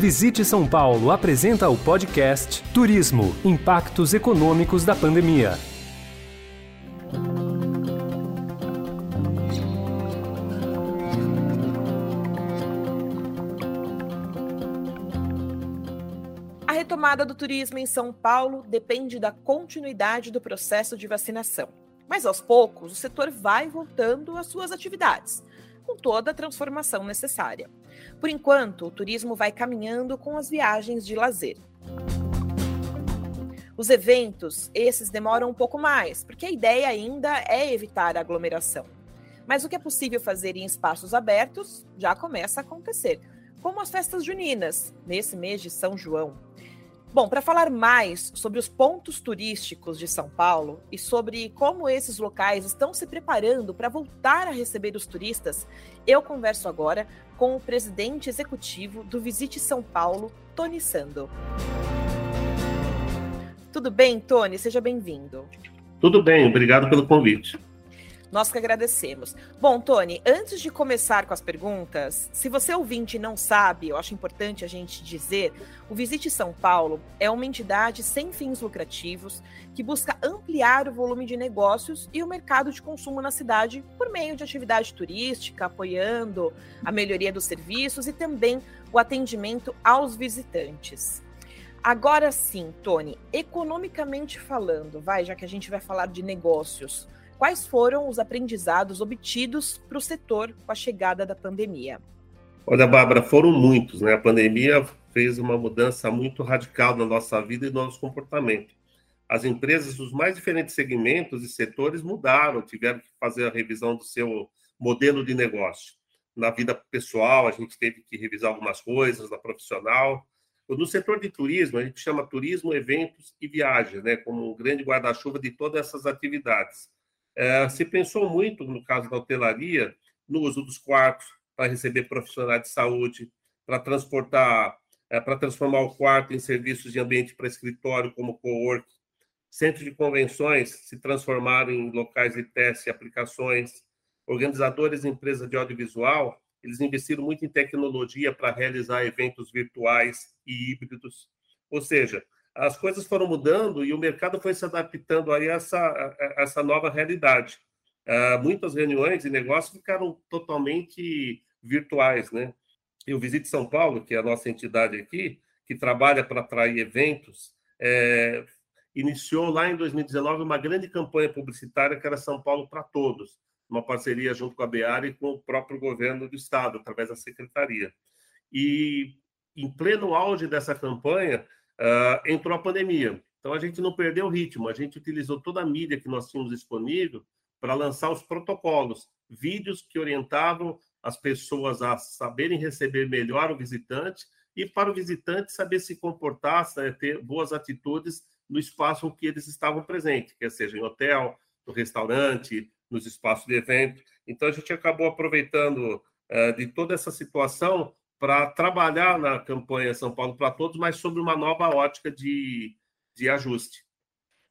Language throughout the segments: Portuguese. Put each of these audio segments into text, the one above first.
Visite São Paulo apresenta o podcast Turismo Impactos Econômicos da Pandemia. A retomada do turismo em São Paulo depende da continuidade do processo de vacinação. Mas aos poucos, o setor vai voltando às suas atividades, com toda a transformação necessária. Por enquanto, o turismo vai caminhando com as viagens de lazer. Os eventos, esses demoram um pouco mais, porque a ideia ainda é evitar a aglomeração. Mas o que é possível fazer em espaços abertos já começa a acontecer, como as festas juninas, nesse mês de São João. Bom, para falar mais sobre os pontos turísticos de São Paulo e sobre como esses locais estão se preparando para voltar a receber os turistas, eu converso agora com o presidente executivo do Visite São Paulo, Tony Sando. Tudo bem, Tony? Seja bem-vindo. Tudo bem, obrigado pelo convite. Nós que agradecemos. Bom, Tony, antes de começar com as perguntas, se você ouvinte não sabe, eu acho importante a gente dizer, o Visite São Paulo é uma entidade sem fins lucrativos que busca ampliar o volume de negócios e o mercado de consumo na cidade por meio de atividade turística, apoiando a melhoria dos serviços e também o atendimento aos visitantes. Agora sim, Tony, economicamente falando, vai, já que a gente vai falar de negócios, quais foram os aprendizados obtidos para o setor com a chegada da pandemia? Olha, Bárbara, foram muitos, né? A pandemia fez uma mudança muito radical na nossa vida e no nosso comportamento. As empresas dos mais diferentes segmentos e setores mudaram, tiveram que fazer a revisão do seu modelo de negócio. Na vida pessoal, a gente teve que revisar algumas coisas, na profissional. No setor de turismo, a gente chama turismo, eventos e viagens, né, como um grande guarda-chuva de todas essas atividades. É, se pensou muito, no caso da hotelaria, no uso dos quartos para receber profissionais de saúde, para transportar, é, para transformar o quarto em serviços de ambiente para escritório, como co-work. Centros de convenções se transformaram em locais de teste e aplicações. Organizadores e empresas de audiovisual, eles investiram muito em tecnologia para realizar eventos virtuais e híbridos. Ou seja, as coisas foram mudando e o mercado foi se adaptando a essa, a essa nova realidade. Uh, muitas reuniões e negócios ficaram totalmente virtuais, né? E o Visite São Paulo, que é a nossa entidade aqui, que trabalha para atrair eventos, é, iniciou lá em 2019 uma grande campanha publicitária que era São Paulo para Todos, uma parceria junto com a Beara e com o próprio governo do estado, através da secretaria. E em pleno auge dessa campanha, uh, entrou a pandemia. Então a gente não perdeu o ritmo, a gente utilizou toda a mídia que nós tínhamos disponível para lançar os protocolos, vídeos que orientavam as pessoas a saberem receber melhor o visitante e para o visitante saber se comportar, ter boas atitudes no espaço em que eles estavam presentes, quer seja em hotel, no restaurante, nos espaços de evento. Então a gente acabou aproveitando uh, de toda essa situação para trabalhar na campanha São Paulo para Todos, mas sobre uma nova ótica de, de ajuste.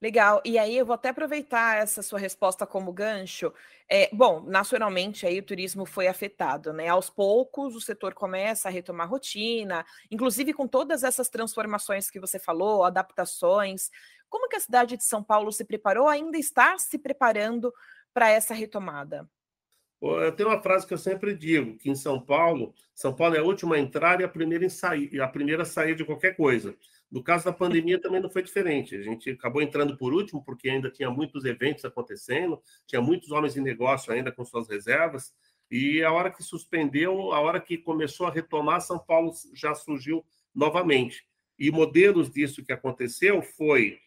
Legal. E aí eu vou até aproveitar essa sua resposta como gancho. É, bom, nacionalmente aí o turismo foi afetado, né? Aos poucos o setor começa a retomar a rotina, inclusive com todas essas transformações que você falou, adaptações. Como que a cidade de São Paulo se preparou? Ainda está se preparando para essa retomada? Eu tenho uma frase que eu sempre digo, que em São Paulo, São Paulo é a última a entrar e a primeira, em sair, a primeira a sair de qualquer coisa. No caso da pandemia também não foi diferente. A gente acabou entrando por último, porque ainda tinha muitos eventos acontecendo, tinha muitos homens de negócio ainda com suas reservas, e a hora que suspendeu, a hora que começou a retomar, São Paulo já surgiu novamente. E modelos disso que aconteceu foi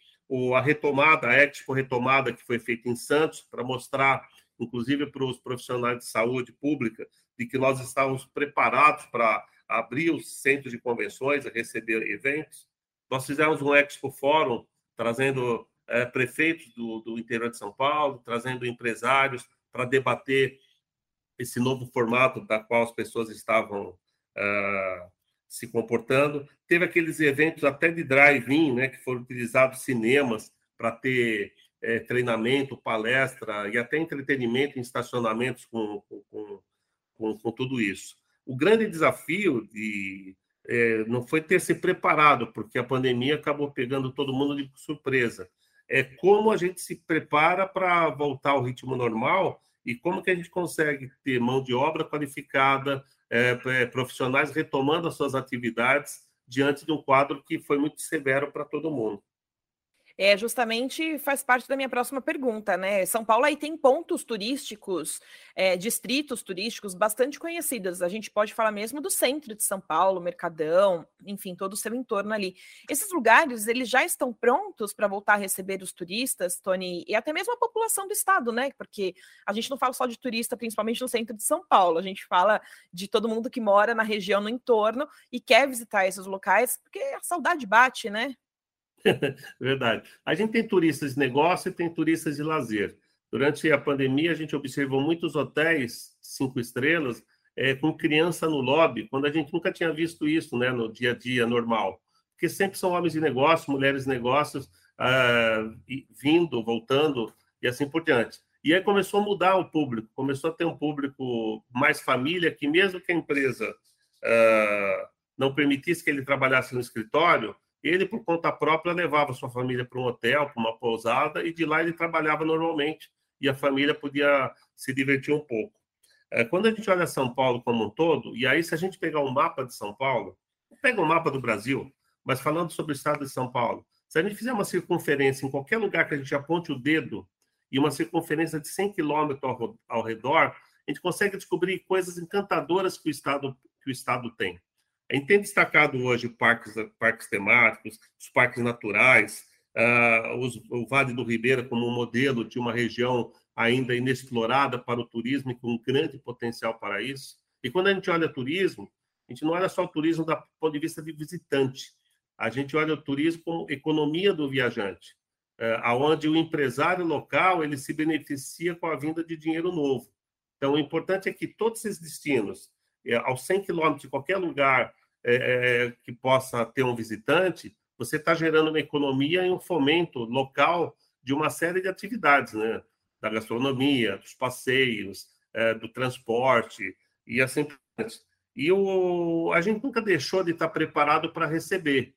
a retomada, a Expo retomada que foi feita em Santos, para mostrar inclusive para os profissionais de saúde pública, de que nós estávamos preparados para abrir os centros de convenções, receber eventos. Nós fizemos um Expo Fórum, trazendo é, prefeitos do, do interior de São Paulo, trazendo empresários para debater esse novo formato da qual as pessoas estavam uh, se comportando. Teve aqueles eventos até de drive-in, né, que foram utilizados cinemas para ter é, treinamento, palestra e até entretenimento em estacionamentos com, com, com, com tudo isso. O grande desafio de, é, não foi ter se preparado, porque a pandemia acabou pegando todo mundo de surpresa. É como a gente se prepara para voltar ao ritmo normal e como que a gente consegue ter mão de obra qualificada, é, é profissionais retomando as suas atividades diante de um quadro que foi muito severo para todo mundo é justamente faz parte da minha próxima pergunta, né? São Paulo aí tem pontos turísticos, é, distritos turísticos bastante conhecidos. A gente pode falar mesmo do centro de São Paulo, Mercadão, enfim, todo o seu entorno ali. Esses lugares, eles já estão prontos para voltar a receber os turistas, Tony, e até mesmo a população do estado, né? Porque a gente não fala só de turista, principalmente no centro de São Paulo, a gente fala de todo mundo que mora na região no entorno e quer visitar esses locais, porque a saudade bate, né? Verdade. A gente tem turistas de negócio e tem turistas de lazer. Durante a pandemia, a gente observou muitos hotéis cinco estrelas é, com criança no lobby, quando a gente nunca tinha visto isso né, no dia a dia normal. Porque sempre são homens de negócio, mulheres de negócios, ah, vindo, voltando e assim por diante. E aí começou a mudar o público, começou a ter um público mais família, que mesmo que a empresa ah, não permitisse que ele trabalhasse no escritório, ele, por conta própria, levava sua família para um hotel, para uma pousada, e de lá ele trabalhava normalmente e a família podia se divertir um pouco. É, quando a gente olha São Paulo como um todo, e aí se a gente pegar um mapa de São Paulo, pega um mapa do Brasil, mas falando sobre o estado de São Paulo, se a gente fizer uma circunferência em qualquer lugar que a gente aponte o dedo e uma circunferência de 100 quilômetros ao, ao redor, a gente consegue descobrir coisas encantadoras que o estado, que o estado tem. A gente tem destacado hoje parques, parques temáticos, os parques naturais, uh, os, o Vale do Ribeira como um modelo de uma região ainda inexplorada para o turismo e com um grande potencial para isso. E quando a gente olha turismo, a gente não olha só o turismo do ponto de vista de visitante, a gente olha o turismo como economia do viajante, uh, aonde o empresário local ele se beneficia com a vinda de dinheiro novo. Então, o importante é que todos esses destinos, eh, aos 100 quilômetros de qualquer lugar é, é, que possa ter um visitante, você está gerando uma economia e um fomento local de uma série de atividades, né? Da gastronomia, dos passeios, é, do transporte e assim por diante. E o, a gente nunca deixou de estar tá preparado para receber.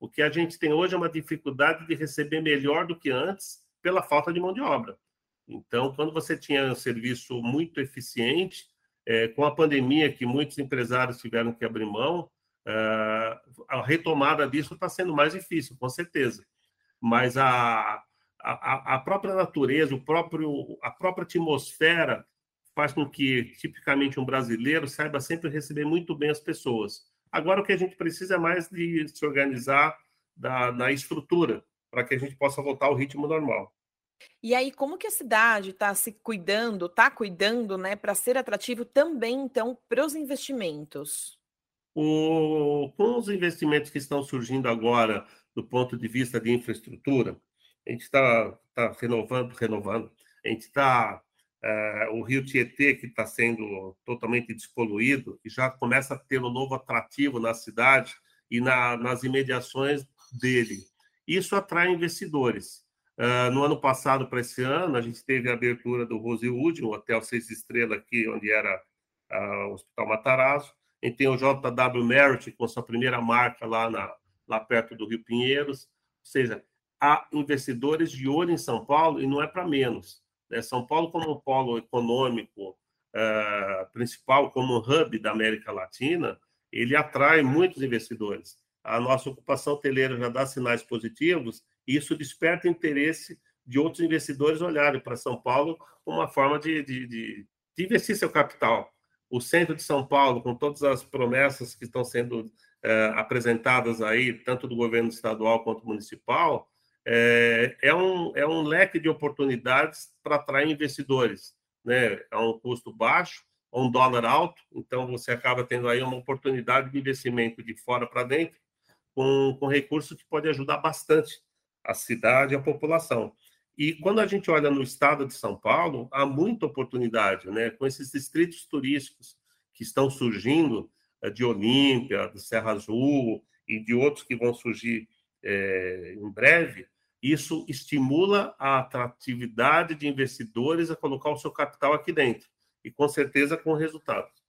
O que a gente tem hoje é uma dificuldade de receber melhor do que antes pela falta de mão de obra. Então, quando você tinha um serviço muito eficiente, é, com a pandemia que muitos empresários tiveram que abrir mão, Uh, a retomada disso está sendo mais difícil, com certeza. Mas a, a, a, própria natureza, o próprio, a própria atmosfera faz com que, tipicamente, um brasileiro saiba sempre receber muito bem as pessoas. Agora, o que a gente precisa é mais de se organizar da, na estrutura, para que a gente possa voltar ao ritmo normal. E aí, como que a cidade está se cuidando, está cuidando, né, para ser atrativo também, então, para os investimentos? O, com os investimentos que estão surgindo agora do ponto de vista de infraestrutura, a gente está tá renovando, renovando. A gente está é, o Rio Tietê que está sendo totalmente despoluído e já começa a ter um novo atrativo na cidade e na, nas imediações dele. Isso atrai investidores. Uh, no ano passado para esse ano, a gente teve a abertura do Rosewood, um hotel seis estrelas aqui, onde era uh, o Hospital Matarazzo. A gente tem o JW Merit com sua primeira marca lá, na, lá perto do Rio Pinheiros. Ou seja, há investidores de olho em São Paulo e não é para menos. Né? São Paulo, como um polo econômico uh, principal, como um hub da América Latina, ele atrai muitos investidores. A nossa ocupação hoteleira já dá sinais positivos e isso desperta interesse de outros investidores olharem para São Paulo como uma forma de, de, de, de investir seu capital o centro de São Paulo, com todas as promessas que estão sendo é, apresentadas aí, tanto do governo estadual quanto municipal, é, é, um, é um leque de oportunidades para atrair investidores. Né? É um custo baixo, um dólar alto, então você acaba tendo aí uma oportunidade de investimento de fora para dentro, com, com recursos que pode ajudar bastante a cidade e a população. E quando a gente olha no estado de São Paulo, há muita oportunidade, né? Com esses distritos turísticos que estão surgindo, eh, de Olímpia, do Serra Azul e de outros que vão surgir é, em breve, isso estimula a atratividade de investidores a colocar o seu capital aqui dentro, e com certeza com resultados.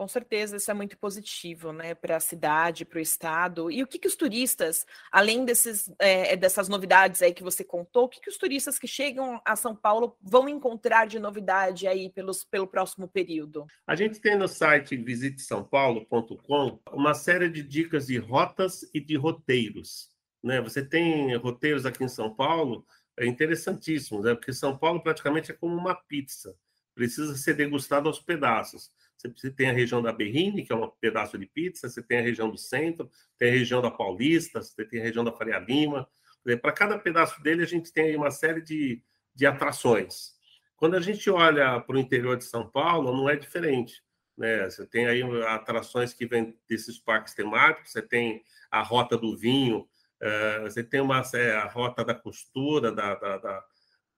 Com certeza, isso é muito positivo, né, para a cidade, para o estado. E o que, que os turistas, além desses, é, dessas novidades aí que você contou, o que, que os turistas que chegam a São Paulo vão encontrar de novidade aí pelos, pelo próximo período? A gente tem no site visitesaopaulo.com uma série de dicas de rotas e de roteiros. Né? Você tem roteiros aqui em São Paulo é interessantíssimos, né? porque São Paulo praticamente é como uma pizza, precisa ser degustado aos pedaços. Você tem a região da Berrine, que é um pedaço de pizza, você tem a região do centro, tem a região da Paulista, você tem a região da Faria Lima. Para cada pedaço dele, a gente tem uma série de, de atrações. Quando a gente olha para o interior de São Paulo, não é diferente. Né? Você tem aí atrações que vêm desses parques temáticos, você tem a Rota do Vinho, uh, você tem uma, a Rota da Costura, da, da, da,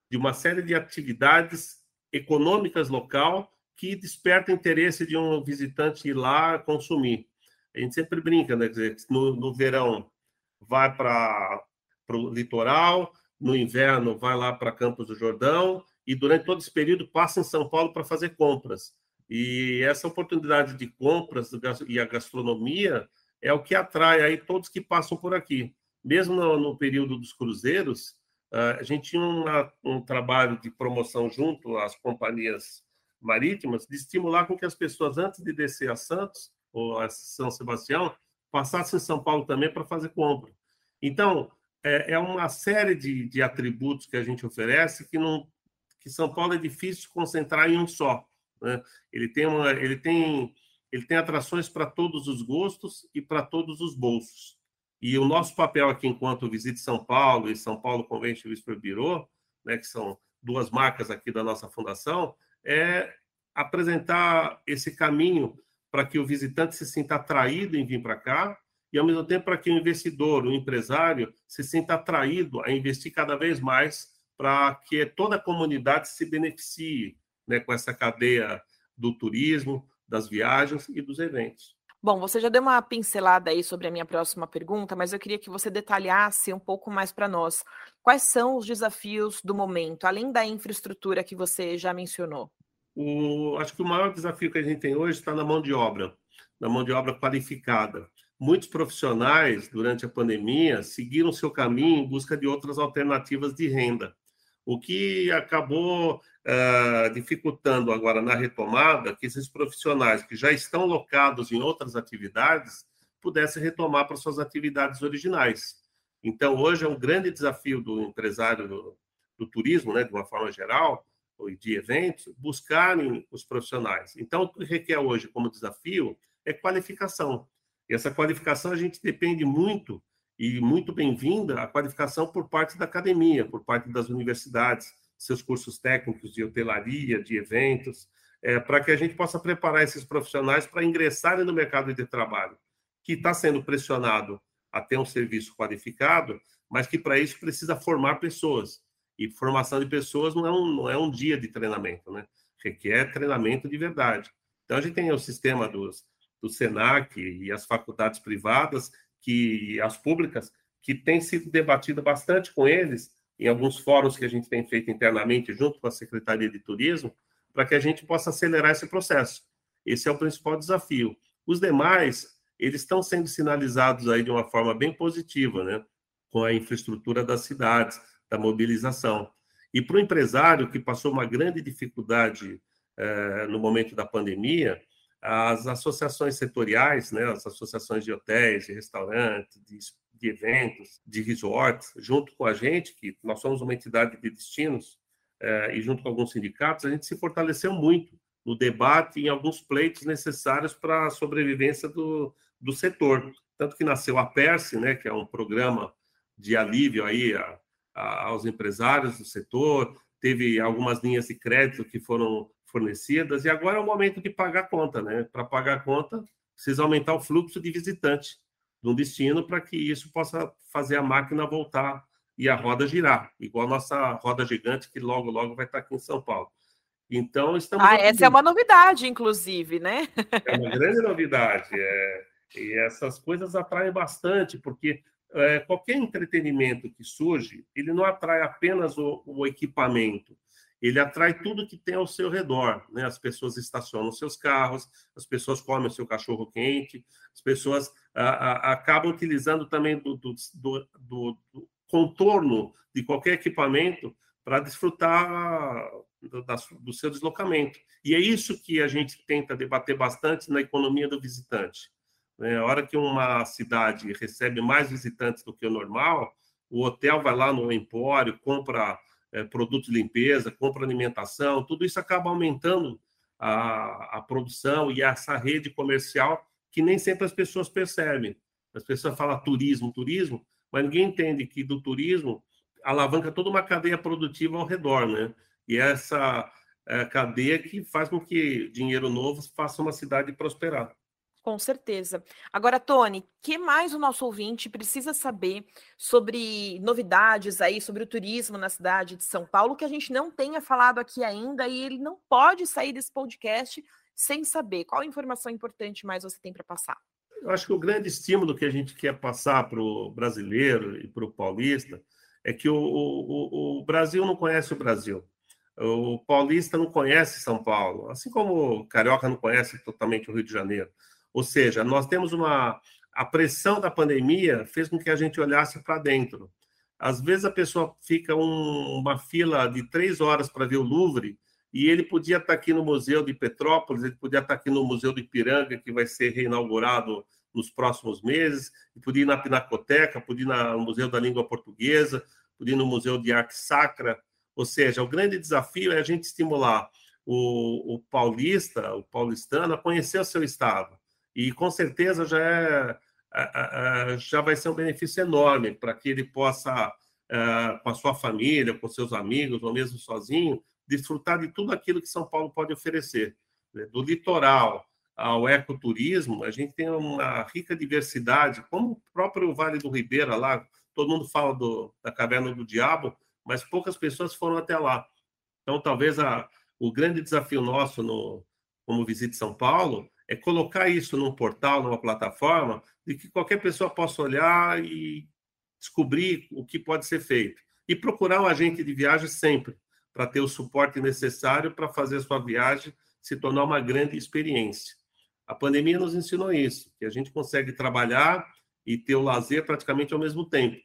de uma série de atividades econômicas local que desperta interesse de um visitante ir lá consumir. A gente sempre brinca, né? Quer dizer, no, no verão vai para o litoral, no inverno vai lá para Campos do Jordão e durante todo esse período passa em São Paulo para fazer compras. E essa oportunidade de compras e a gastronomia é o que atrai aí todos que passam por aqui. Mesmo no, no período dos cruzeiros, a gente tinha um trabalho de promoção junto às companhias marítimas de estimular com que as pessoas, antes de descer a Santos ou a São Sebastião, passassem em São Paulo também para fazer compra. Então, é, é uma série de, de, atributos que a gente oferece que, não, que São Paulo é difícil concentrar em um só. Né? Ele, tem uma, ele, tem, ele tem atrações para todos os gostos e para todos os bolsos. E o nosso papel aqui, enquanto Visite São Paulo e São Paulo Convention Whisper Bureau, né, que são duas marcas aqui da nossa fundação, é apresentar esse caminho para que o visitante se sinta atraído em vir para cá e, ao mesmo tempo, para que o investidor, o empresário, se sinta atraído a investir cada vez mais para que toda a comunidade se beneficie né, com essa cadeia do turismo, das viagens e dos eventos. Bom, você já deu uma pincelada aí sobre a minha próxima pergunta, mas eu queria que você detalhasse um pouco mais para nós. Quais são os desafios do momento, além da infraestrutura que você já mencionou? O, acho que o maior desafio que a gente tem hoje está na mão de obra, na mão de obra qualificada. Muitos profissionais, durante a pandemia, seguiram seu caminho em busca de outras alternativas de renda, o que acabou uh, dificultando agora na retomada que esses profissionais que já estão locados em outras atividades pudessem retomar para suas atividades originais. Então, hoje é um grande desafio do empresário do, do turismo, né, de uma forma geral, e de eventos, buscarem os profissionais. Então, o que requer hoje como desafio é qualificação. E essa qualificação a gente depende muito, e muito bem-vinda, a qualificação por parte da academia, por parte das universidades, seus cursos técnicos de hotelaria, de eventos, é, para que a gente possa preparar esses profissionais para ingressarem no mercado de trabalho, que está sendo pressionado a ter um serviço qualificado, mas que para isso precisa formar pessoas. E formação de pessoas não é um, não é um dia de treinamento, né? Requer treinamento de verdade. Então, a gente tem o sistema dos, do SENAC e as faculdades privadas que as públicas que tem sido debatido bastante com eles em alguns fóruns que a gente tem feito internamente junto com a Secretaria de Turismo, para que a gente possa acelerar esse processo. Esse é o principal desafio. Os demais, eles estão sendo sinalizados aí de uma forma bem positiva, né? Com a infraestrutura das cidades, da mobilização. E para o empresário que passou uma grande dificuldade eh, no momento da pandemia, as associações setoriais, né, as associações de hotéis, de restaurantes, de de eventos, de resorts, junto com a gente, que nós somos uma entidade de destinos, eh, e junto com alguns sindicatos, a gente se fortaleceu muito no debate em alguns pleitos necessários para a sobrevivência do, do setor. Tanto que nasceu a PERSE, né, que é um programa de alívio aí a, a, aos empresários do setor, teve algumas linhas de crédito que foram fornecidas, e agora é o momento de pagar a conta. Né? Para pagar a conta, precisa aumentar o fluxo de visitante um destino para que isso possa fazer a máquina voltar e a roda girar, igual a nossa roda gigante que logo, logo vai estar aqui em São Paulo. Então, estamos. Ah, essa é uma novidade, inclusive, né? É uma grande novidade. É... E essas coisas atraem bastante, porque é, qualquer entretenimento que surge, ele não atrai apenas o, o equipamento, ele atrai tudo que tem ao seu redor. Né? As pessoas estacionam seus carros, as pessoas comem o seu cachorro quente, as pessoas a, a, acabam utilizando também do, do, do, do, contorno de qualquer equipamento para desfrutar do, do seu deslocamento. E é isso que a gente tenta debater bastante na economia do visitante. Né? A hora que uma cidade recebe mais visitantes do que o normal, o hotel vai lá no empório, compra é, produtos de limpeza, compra alimentação, tudo isso acaba aumentando a, a produção e essa rede comercial que nem sempre as pessoas percebem. As pessoas falam turismo, turismo, mas ninguém entende que do turismo alavanca toda uma cadeia produtiva ao redor, né? E essa é, cadeia que faz com que dinheiro novo faça uma cidade prosperar. Com certeza. Agora, Tony, que mais o nosso ouvinte precisa saber sobre novidades aí, sobre o turismo na cidade de São Paulo, que a gente não tenha falado aqui ainda e ele não pode sair desse podcast sem saber? Qual informação importante mais você tem para passar? Eu acho que o grande estímulo que a gente quer passar para o brasileiro e para o paulista é que o, o, o Brasil não conhece o Brasil. O paulista não conhece São Paulo, assim como o carioca não conhece totalmente o Rio de Janeiro. Ou seja, nós temos uma. A pressão da pandemia fez com que a gente olhasse para dentro. Às vezes a pessoa fica um, uma fila de três horas para ver o Louvre e ele podia estar aqui no Museu de Petrópolis, ele podia estar aqui no Museu do Ipiranga, que vai ser reinaugurado nos próximos meses, podia ir na Pinacoteca, podia ir no Museu da Língua Portuguesa, podia ir no Museu de Arte Sacra. Ou seja, o grande desafio é a gente estimular o, o paulista, o paulistano, a conhecer o seu estado e com certeza já, é, já vai ser um benefício enorme para que ele possa, é, com a sua família, com seus amigos, ou mesmo sozinho, desfrutar de tudo aquilo que São Paulo pode oferecer. Né? Do litoral ao ecoturismo, a gente tem uma rica diversidade, como o próprio Vale do Ribeira lá, todo mundo fala do, da Caverna do Diabo, mas poucas pessoas foram até lá. Então, talvez a, o grande desafio nosso no, como Visite São Paulo é colocar isso num portal, numa plataforma, de que qualquer pessoa possa olhar e descobrir o que pode ser feito. E procurar um agente de viagem sempre, para ter o suporte necessário para fazer a sua viagem se tornar uma grande experiência. A pandemia nos ensinou isso, que a gente consegue trabalhar e ter o lazer praticamente ao mesmo tempo.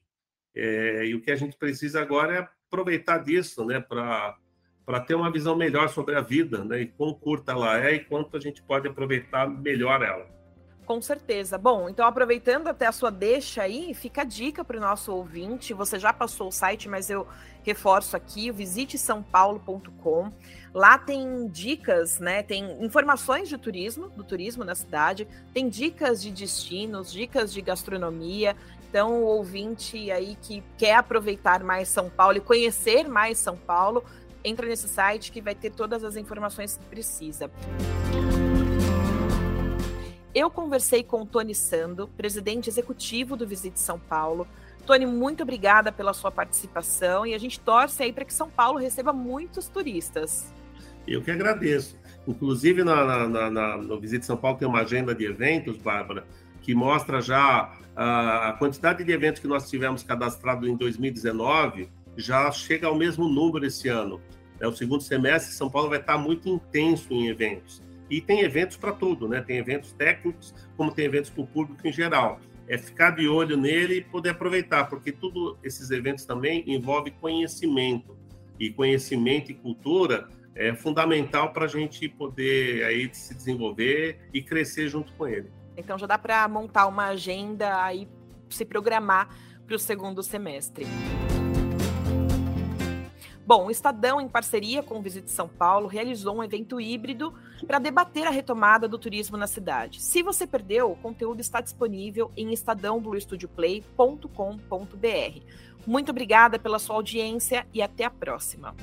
É, e o que a gente precisa agora é aproveitar disso, né, para para ter uma visão melhor sobre a vida, né? E quão curta ela é e quanto a gente pode aproveitar melhor ela. Com certeza. Bom, então aproveitando até a sua deixa aí, fica a dica para o nosso ouvinte. Você já passou o site, mas eu reforço aqui, visite sãopaulo.com. Lá tem dicas, né? Tem informações de turismo, do turismo na cidade, tem dicas de destinos, dicas de gastronomia. Então, o ouvinte aí que quer aproveitar mais São Paulo e conhecer mais São Paulo, entra nesse site que vai ter todas as informações que precisa. Eu conversei com o Tony Sando, presidente executivo do Visite São Paulo. Tony, muito obrigada pela sua participação e a gente torce aí para que São Paulo receba muitos turistas. Eu que agradeço. Inclusive, na, na, na, no Visite São Paulo tem uma agenda de eventos, Bárbara, que mostra já a, a quantidade de eventos que nós tivemos cadastrado em 2019 já chega ao mesmo número esse ano. É, o segundo semestre, São Paulo vai estar muito intenso em eventos. E tem eventos para tudo, né? Tem eventos técnicos, como tem eventos para o público em geral. É ficar de olho nele e poder aproveitar, porque tudo esses eventos também envolve conhecimento. E conhecimento e cultura é fundamental para a gente poder aí se desenvolver e crescer junto com ele. Então já dá para montar uma agenda e se programar para o segundo semestre. Bom, o Estadão, em parceria com o Visite São Paulo, realizou um evento híbrido para debater a retomada do turismo na cidade. Se você perdeu, o conteúdo está disponível em estadãobluestudioplay.com.br. Muito obrigada pela sua audiência e até a próxima.